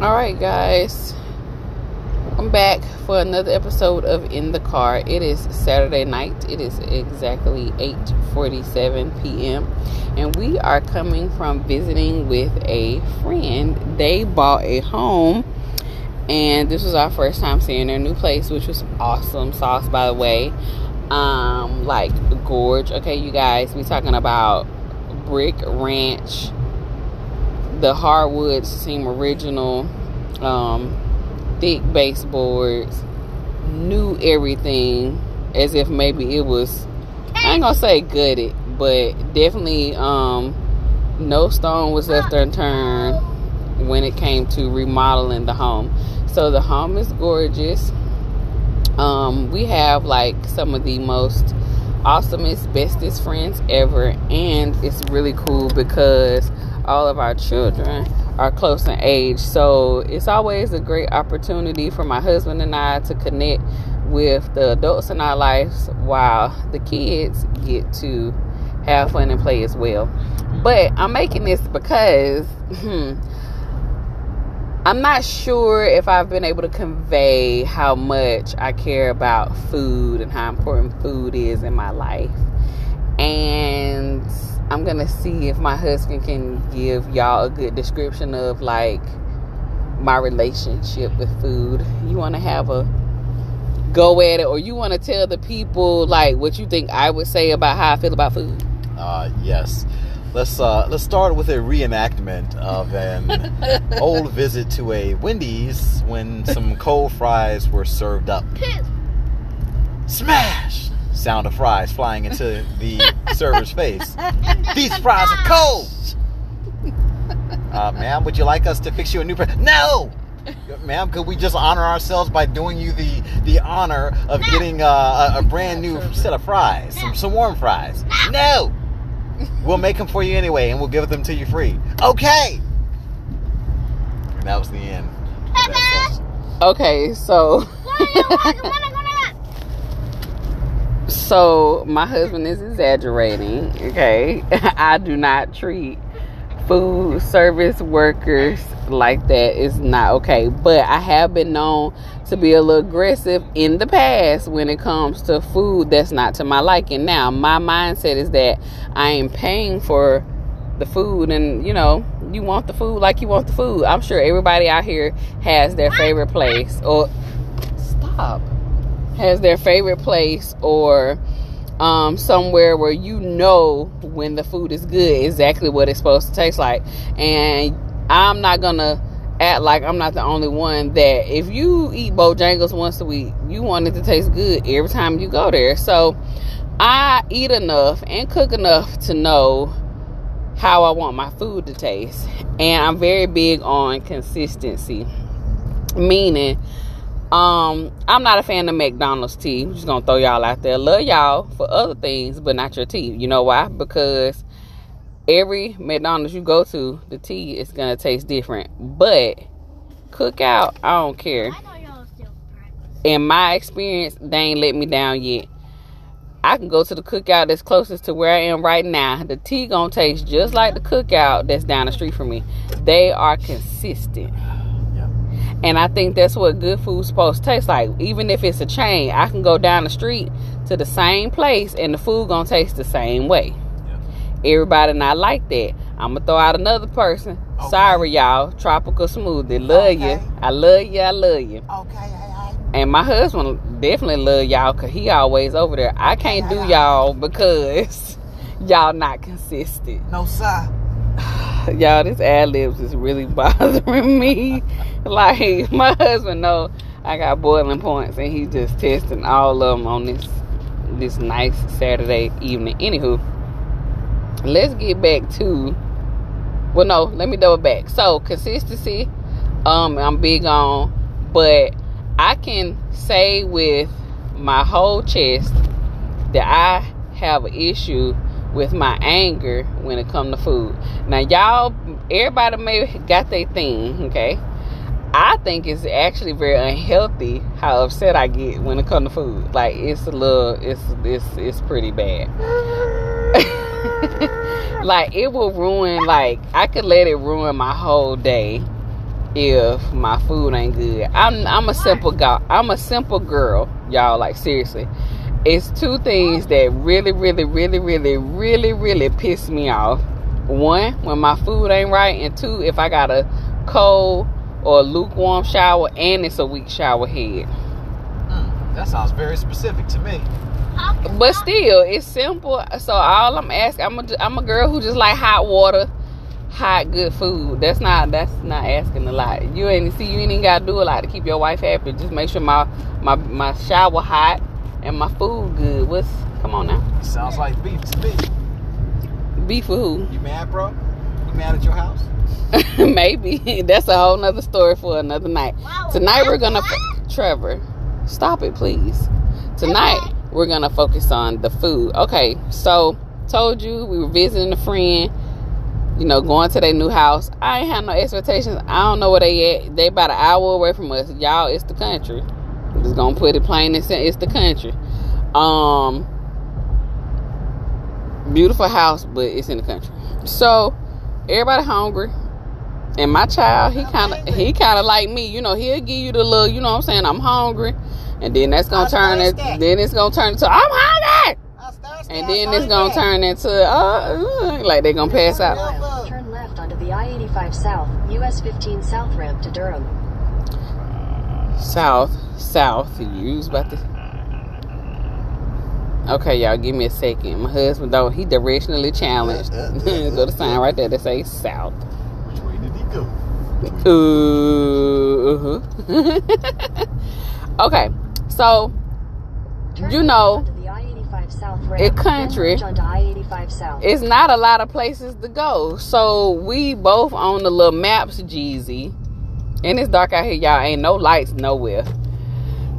All right, guys. I'm back for another episode of In the Car. It is Saturday night. It is exactly 8:47 p.m. and we are coming from visiting with a friend. They bought a home and this was our first time seeing their new place, which was awesome. Sauce by the way. Um like gorge. Okay, you guys, we talking about brick ranch the hardwoods seem original, um, thick baseboards, new everything as if maybe it was I ain't gonna say gutted, but definitely um, no stone was left unturned when it came to remodeling the home. So the home is gorgeous. Um, we have like some of the most awesomest, bestest friends ever, and it's really cool because all of our children are close in age. So it's always a great opportunity for my husband and I to connect with the adults in our lives while the kids get to have fun and play as well. But I'm making this because hmm, I'm not sure if I've been able to convey how much I care about food and how important food is in my life. And I'm gonna see if my husband can give y'all a good description of like my relationship with food. You want to have a go at it, or you want to tell the people like what you think I would say about how I feel about food? Uh, yes. Let's uh, let's start with a reenactment of an old visit to a Wendy's when some cold fries were served up. Smash! Sound of fries flying into the server's face. These fries are cold. Uh, ma'am, would you like us to fix you a new? Fry? No, ma'am. Could we just honor ourselves by doing you the the honor of getting uh, a, a, brand new set of fries, some, some warm fries? No, we'll make them for you anyway, and we'll give them to you free. Okay. And that was the end. Okay, so. So my husband is exaggerating. Okay, I do not treat food service workers like that. It's not okay. But I have been known to be a little aggressive in the past when it comes to food that's not to my liking. Now my mindset is that I am paying for the food and you know you want the food like you want the food i'm sure everybody out here has their favorite place or stop has their favorite place or um, somewhere where you know when the food is good exactly what it's supposed to taste like. And i'm not gonna act like i'm not the only one that if you eat bojangles once a week you want it to taste good every time you go there. So i eat enough and cook enough to know how i want my food to taste. And i'm very big on consistency meaning um, I'm not a fan of McDonald's tea. I'm just gonna throw y'all out there. Love y'all for other things, but not your tea. You know why? Because every McDonald's you go to, the tea is gonna taste different. But cookout, I don't care. In my experience, they ain't let me down yet. I can go to the cookout that's closest to where I am right now. The tea gonna taste just like the cookout that's down the street from me. They are consistent. And I think that's what good food's supposed to taste like. Even if it's a chain, I can go down the street to the same place and the food gonna taste the same way. Yeah. Everybody not like that. I'm gonna throw out another person. Okay. Sorry, y'all. Tropical smoothie. Love okay. you. I love you. I love you. Okay. And my husband definitely love y'all because he always over there. I can't do y'all because y'all not consistent. No, sir. y'all, this ad libs is really bothering me. like my husband know I got boiling points, and he's just testing all of them on this this nice Saturday evening. Anywho, let's get back to. Well, no, let me double back. So consistency, um, I'm big on, but I can say with my whole chest that I have an issue with my anger when it come to food. Now y'all everybody may got their thing, okay? I think it's actually very unhealthy how upset I get when it come to food. Like it's a little it's it's it's pretty bad. like it will ruin like I could let it ruin my whole day if my food ain't good. I'm I'm a simple girl. I'm a simple girl, y'all. Like seriously, it's two things that really, really, really, really, really, really piss me off. One, when my food ain't right, and two, if I got a cold or lukewarm shower and it's a weak shower head. Mm, that sounds very specific to me. But still, it's simple. So all I'm asking, I'm a, I'm a girl who just like hot water, hot good food. That's not that's not asking a lot. You ain't see you ain't even gotta do a lot to keep your wife happy. Just make sure my my my shower hot and my food good. What's come on now? Sounds like beef to me. Beef for who? You mad, bro? You mad at your house? Maybe that's a whole nother story for another night. Tonight we're gonna Trevor, stop it, please. Tonight we're gonna focus on the food. Okay, so told you we were visiting a friend. You know, going to their new house. I ain't had no expectations. I don't know where they at. They about an hour away from us. Y'all, it's the country. I'm just gonna put it plain and simple. It's the country. Um, beautiful house, but it's in the country. So everybody hungry. And my child, he kind of he kind of like me. You know, he'll give you the little. You know what I'm saying? I'm hungry, and then that's gonna turn it. Then it's gonna turn into I'm hungry. And then it's gonna turn into uh, like they're gonna pass out. Turn left onto the I-85 South, US 15 South ramp to Durham. South, south. You was about to. Okay, y'all, give me a second. My husband, though, he directionally challenged. Go to sign right there that say south. Which way did he go? Ooh. okay, so Turn You know, the South ramp, it country. merge onto I-85 South. it's not a lot of places to go. So we both on the little maps, Jeezy. And it's dark out here, y'all. Ain't no lights nowhere.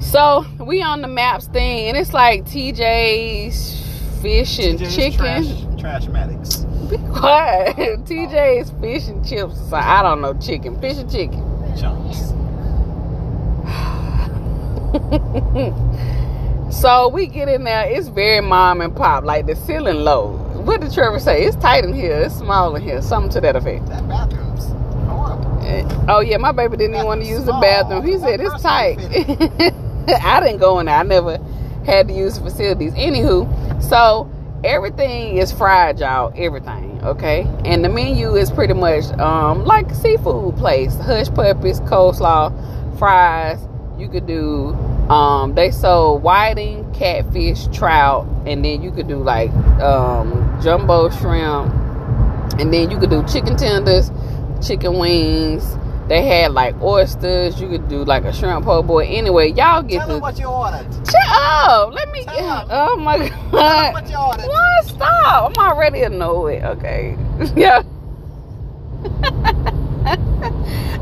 So we on the maps thing, and it's like TJ's fish and TJ's chicken. Trash, trashmatics. Be quiet. TJ's fish and chips. So I don't know chicken, fish and chicken. Chunks. So we get in there. It's very mom and pop. Like the ceiling low. What did Trevor say? It's tight in here. It's small in here. Something to that effect. That bathroom's horrible. Eh, Oh yeah, my baby didn't even want to use the bathroom. He said it's tight. I didn't go in there. I never had to use the facilities. Anywho, so everything is fried, y'all. Everything, okay. And the menu is pretty much um like seafood place: hush puppies, coleslaw, fries. You could do um they sold whiting, catfish, trout, and then you could do like um jumbo shrimp, and then you could do chicken tenders, chicken wings. They had like oysters. You could do like a shrimp po' boy. Anyway, y'all get Tell the him what you ordered. Shut up! Let me. Tell 'em. Oh my god. Tell god! what you ordered. What? Stop! I'm already annoyed. Okay. Yeah.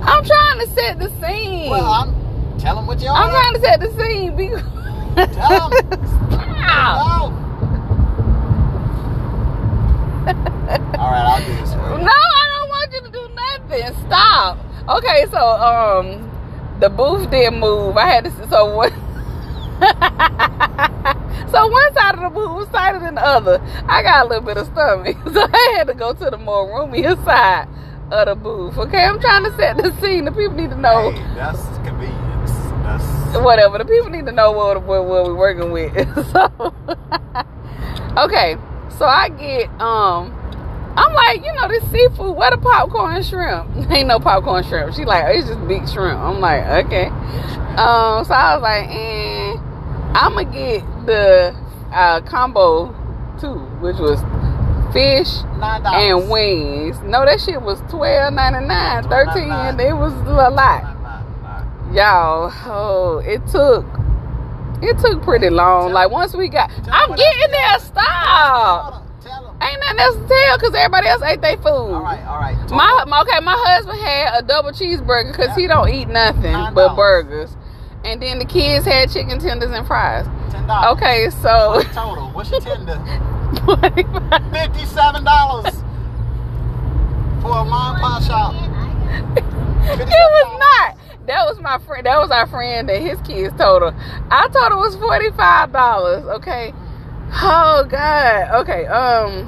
I'm trying to set the scene. Well, I'm. Tell them what you ordered. I'm trying to set the scene. Be- Tell 'em. Stop! No. All right, I'll do this for you. No, I don't want you to do nothing. Stop. Okay, so um, the booth did move. I had to so one. so one side of the booth was tighter than the other. I got a little bit of stomach, so I had to go to the more roomier side of the booth. Okay, I'm trying to set the scene. The people need to know Hey, that's convenience. That's. whatever. The people need to know what what, what we're working with. so okay, so I get um. I'm like, you know, this seafood, where the popcorn and shrimp? Ain't no popcorn shrimp. She like, it's just big shrimp. I'm like, okay. Um, so I was like, eh, I'ma get the uh, combo too, which was fish and wings. No, that shit was twelve ninety nine, thirteen. $12.99. It was a lot y'all oh it took it took pretty long like once we got i'm getting there stop Tell him. Tell him. Ain't nothing else to tell because everybody else ate their food All right, all right. my, my okay my husband had a double cheeseburger because he don't eat nothing Nine but burgers and then the kids had chicken tenders and fries Ten dollars. okay so Total. What's your tender? Fifty-seven dollars for a mom pop shop. It was not that was my friend that was our friend that his kids told her i told her it was $45 okay oh god okay um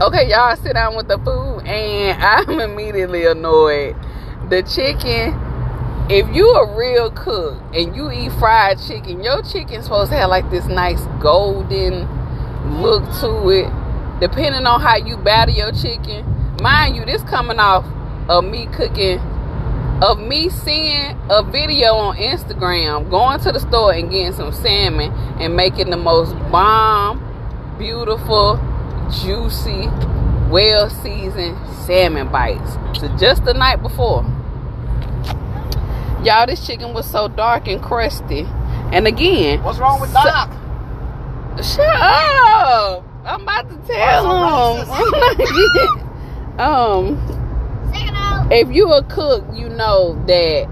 okay y'all sit down with the food and i'm immediately annoyed the chicken. If you a real cook and you eat fried chicken, your chicken's supposed to have like this nice golden look to it. Depending on how you batter your chicken, mind you, this coming off of me cooking, of me seeing a video on Instagram, going to the store and getting some salmon and making the most bomb, beautiful, juicy, well seasoned salmon bites. So just the night before. Y'all, this chicken was so dark and crusty. And again, What's wrong with So- Doc? Shut up! I'm about to tell him. um, if you a cook, you know that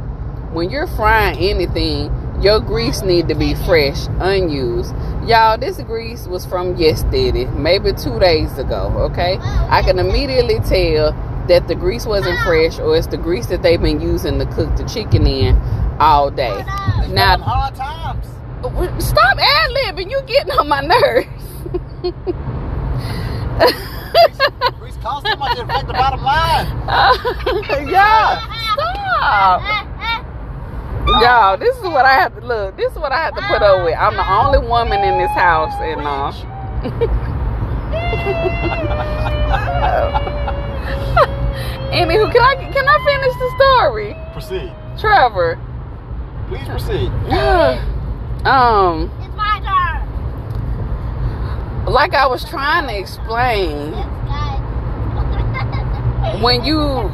when you're frying anything, your grease need to be fresh, unused. Y'all, this grease was from yesterday, maybe two days ago. Okay, I can immediately tell that the grease wasn't fresh, or it's the grease that they've been using to cook the chicken in all day. Now, hard times. Stop ad libbing. You getting on my nerves. Grease costs too much to affect the bottom line. Y'all, stop. Y'all, this is what I have to look. This is what I have to put up with. I'm the only woman in this house, and uh, anywho, can I can I finish the story, Proceed. Trevor? Please proceed. um, It's my turn. like I was trying to explain, when you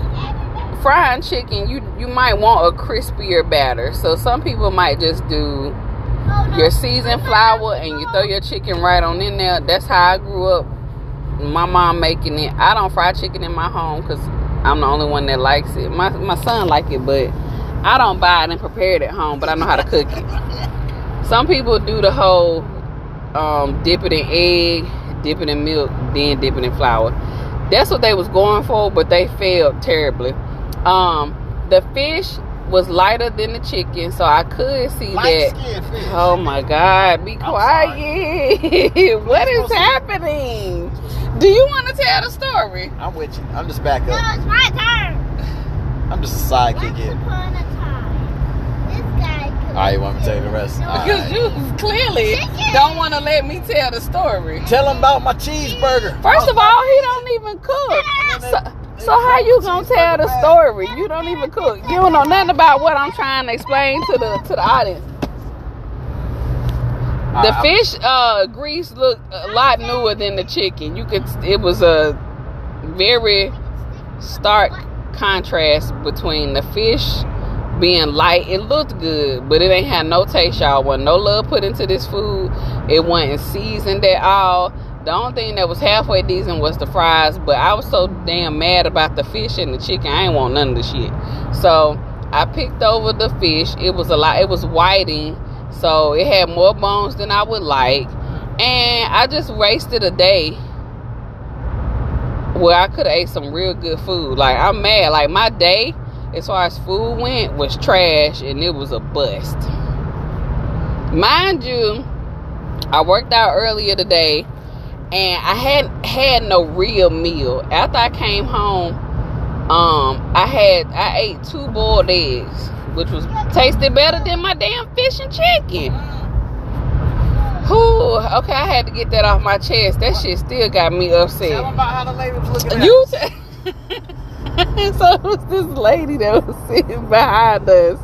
frying chicken, you you might want a crispier batter. So some people might just do your seasoned flour and you throw your chicken right on in there. That's how I grew up. My mom making it. I don't fry chicken in my home because I'm the only one that likes it. My my son like it, but I don't buy it and prepare it at home. But I know how to cook it. Some people do the whole um, dip it in egg, dip it in milk, then dip it in flour. That's what they was going for, but they failed terribly. Um, the fish was lighter than the chicken, so I could see Light that. fish. Oh my God, be quiet. what is happening? Do you want to tell the story? I'm with you. I'm just back No, up. it's my turn. I'm just a sidekick here. upon a time, this guy could All right, want to tell you the rest? All right. Because you clearly don't want to let me tell the story. Tell him about my cheeseburger. First of all, he don't even cook. So, so how you gonna tell the story? You don't even cook. You don't know nothing about what I'm trying to explain to the to the audience. The fish uh, grease looked a lot newer than the chicken. You could it was a very stark contrast between the fish being light. It looked good, but it ain't had no taste, y'all. Wasn't no love put into this food. It wasn't seasoned at all. The only thing that was halfway decent was the fries, but I was so damn mad about the fish and the chicken. I ain't want none of the shit. So I picked over the fish. It was a lot. It was whiting, so it had more bones than I would like, and I just wasted a day where I could have ate some real good food. Like I'm mad. Like my day, as far as food went, was trash, and it was a bust. Mind you, I worked out earlier today, and I hadn't had no real meal. After I came home, um, I had I ate two boiled eggs, which was tasted better than my damn fish and chicken. Whew, okay, I had to get that off my chest. That shit still got me upset. Tell about how the lady was looking at You t- so it was this lady that was sitting behind us,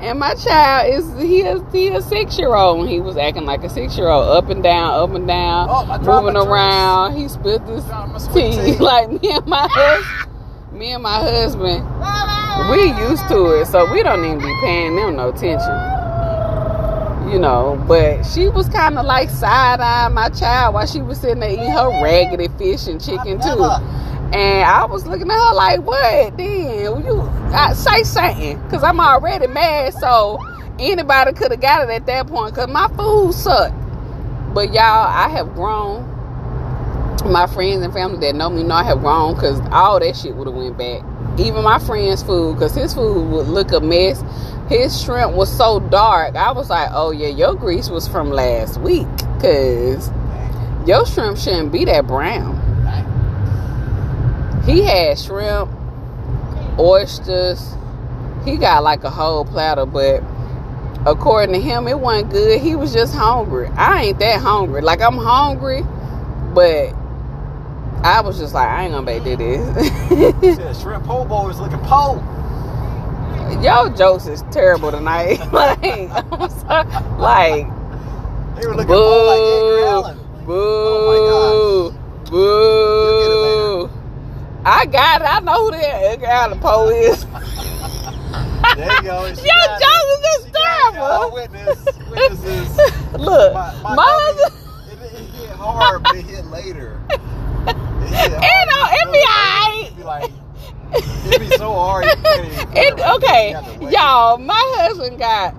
and my child is he is he a six year old. He was acting like a six year old, up and down, up and down, Oh, moving around. He spit this Drop my sweet tea like me and my husband. Me and my husband, we used to it, so we don't even be paying them no attention you know. But she was kind of like side eyeing my child while she was sitting there eating her raggedy fish and chicken too. And I was looking at her like, "What? Then you I, say something?" Because I'm already mad. So anybody could have got it at that point. Cause my food sucked. But y'all, I have grown. My friends and family that know me know I have grown because all that shit would have went back. Even my friend's food, because his food would look a mess. His shrimp was so dark. I was like, oh yeah, your grease was from last week. Because your shrimp shouldn't be that brown. He had shrimp, oysters, He got like a whole platter, but according to him, it wasn't good. He was just hungry. I ain't that hungry. Like I'm hungry, but I was just like, I ain't gonna be do this. Said shrimp po' boy is looking po. Y'all jokes is terrible tonight. like, I'm sorry. Like, They were looking po like Edgar boo, Allan. boo, boo. I got it. I know who that Edgar Allan Poe is. There you go. Your joke is just She got it, y'all. terrible. Witness, witnesses. Look, My, my mine. dummy, it, it hit hard, but it hit later. It hit uh, hard, It be really aight. It be like, it be so hard. You can't even put It, okay, You have to wait. y'all. My husband got.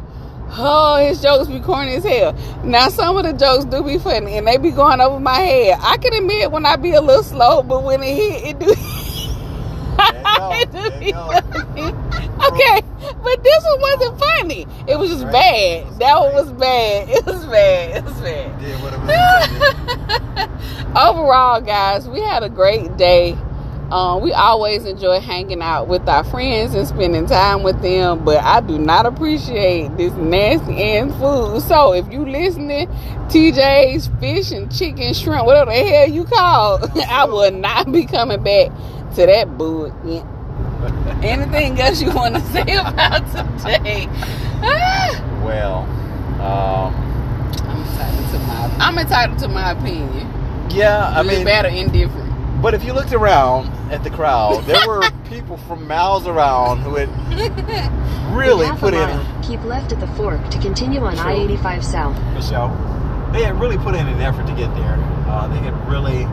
Oh, his jokes be corny as hell. Now some of the jokes do be funny, and they be going over my head. I can admit when I be a little slow, but when it hit, it do. it do There be you go. funny. Okay, but this one wasn't funny. It was just Right. bad. That one was bad. It was bad. It was bad. Did what it was intended. Overall, guys, we had a great day. Um, we always enjoy hanging out with our friends and spending time with them, but I do not appreciate this nasty ass food. So if you listening, TJ's fish and chicken, shrimp, whatever the hell you call, I will not be coming back to that boo again. Anything else you want to say about today? Ah. well, um, I'm entitled to my. I'm entitled to my opinion. yeah, I Good, mean, bad, or indifferent. but if you looked around at the crowd, there were people from miles around who had really half put a in. mile, keep left at the fork to continue on I-85 South. Michelle, they had really put in an effort to get there. Uh, they had really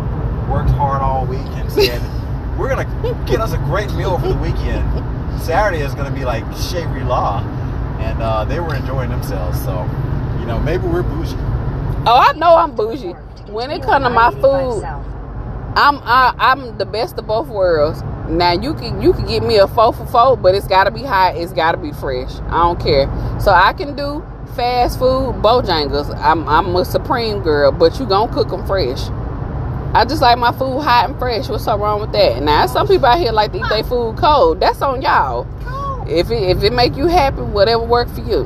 worked hard all week and said, "We're gonna get us a great meal for the weekend. Saturday is gonna be like Shangri La," and uh, they were enjoying themselves. So, you know, maybe we're bougie. Oh, I know I'm bougie. When it comes to my food, I'm I, I'm the best of both worlds. Now you can you can get me a four for four, but it's gotta be hot. It's gotta be fresh. I don't care. So I can do fast food Bojangles. I'm I'm a supreme girl, but you gonna cook them fresh. I just like my food hot and fresh. What's so wrong with that? Now some people out here like to eat their food cold. That's on y'all. If it if it make you happy, whatever work for you.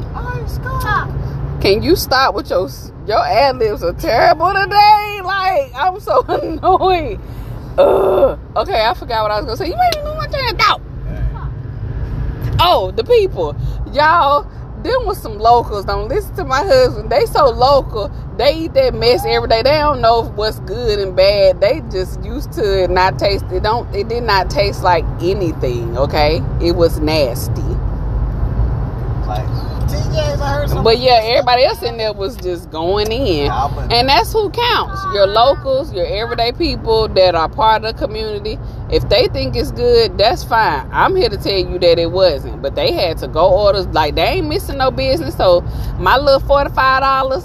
Can you stop with your your ad libs are terrible today? Like I'm so annoyed. Ugh. Okay, I forgot what I was gonna say. You lose my train of thought. Oh, the people, y'all. Them was some locals. Don't listen to my husband. They so local. They eat that mess every day. They don't know what's good and bad. They just used to it not taste. It don't. It did not taste like anything. Okay, it was nasty. Like, TJ's, I heard something. But yeah, everybody else in there was just going in. And that's who counts. Your locals, your everyday people that are part of the community. If they think it's good, that's fine. I'm here to tell you that it wasn't. But they had to go orders like they ain't missing no business. So my little forty five dollars,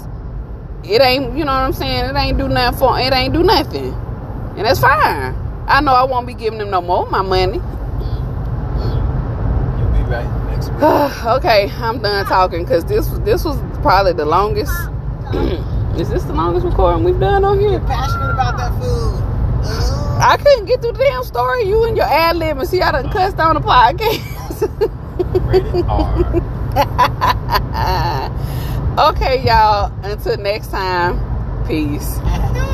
it ain't you know what I'm saying? It ain't do nothing for it ain't do nothing. And that's fine. I know I won't be giving them no more of my money. Mm, mm. You'll be right. okay, I'm done talking because this this was probably the longest. Is this the longest recording we've done on here? Passionate about that food. I couldn't get through the damn story. You and your ad lib and see I done cussed on the podcast. Rated R. okay, y'all. Until next time, peace.